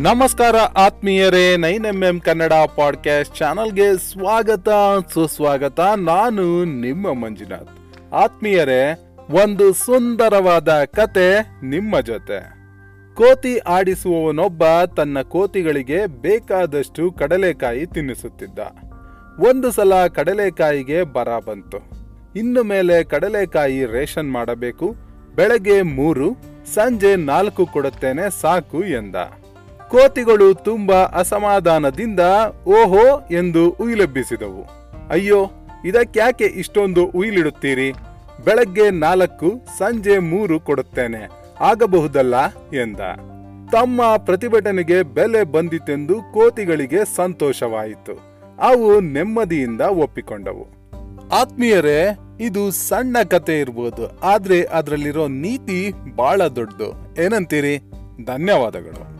ನಮಸ್ಕಾರ ಆತ್ಮೀಯರೇ nine M M Kannada podcast ಚಾನಲ್ಗೆ ಸ್ವಾಗತ, ಸುಸ್ವಾಗತ. ನಾನು ನಿಮ್ಮ ಮಂಜುನಾಥ್. ಆತ್ಮೀಯರೇ, ಒಂದು ಸುಂದರವಾದ ಕತೆ ನಿಮ್ಮ ಜೊತೆ. ಕೋತಿ ಆಡಿಸುವವನೊಬ್ಬ ತನ್ನ ಕೋತಿಗಳಿಗೆ ಬೇಕಾದಷ್ಟು ಕಡಲೆಕಾಯಿ ತಿನ್ನಿಸುತ್ತಿದ್ದ. ಒಂದು ಸಲ ಕಡಲೆಕಾಯಿಗೆ ಬರ ಬಂತು. ಇನ್ನು ಮೇಲೆ ಕಡಲೆಕಾಯಿ ರೇಷನ್ ಮಾಡಬೇಕು. ಬೆಳಗ್ಗೆ ಮೂರು, ಸಂಜೆ ನಾಲ್ಕು ಕೊಡುತ್ತೇನೆ ಸಾಕು ಎಂದ. ಕೋತಿಗಳು ತುಂಬಾ ಅಸಮಾಧಾನದಿಂದ ಓಹೋ ಎಂದು ಉಯಿಲೆಬ್ಬಿಸಿದವು. ಅಯ್ಯೋ, ಇದಕ್ಯಾಕೆ ಇಷ್ಟೊಂದು ಉಯಿಲಿಡುತ್ತೀರಿ? ಬೆಳಗ್ಗೆ ನಾಲ್ಕು, ಸಂಜೆ ಮೂರು ಕೊಡುತ್ತೇನೆ. ಆಗಬಹುದಲ್ಲ? ಎಂದ. ತಮ್ಮ ಪ್ರತಿಭಟನೆಗೆ ಬೆಲೆ ಬಂದಿತೆಂದು ಕೋತಿಗಳಿಗೆ ಸಂತೋಷವಾಯಿತು. ಅವು ನೆಮ್ಮದಿಯಿಂದ ಒಪ್ಪಿಕೊಂಡವು. ಆತ್ಮೀಯರೇ, ಇದು ಸಣ್ಣ ಕತೆ ಇರ್ಬೋದು. ಆದ್ರೆ ಅದರಲ್ಲಿರೋ ನೀತಿ ಬಹಳ ದೊಡ್ಡದು. ಏನಂತೀರಿ? ಧನ್ಯವಾದಗಳು.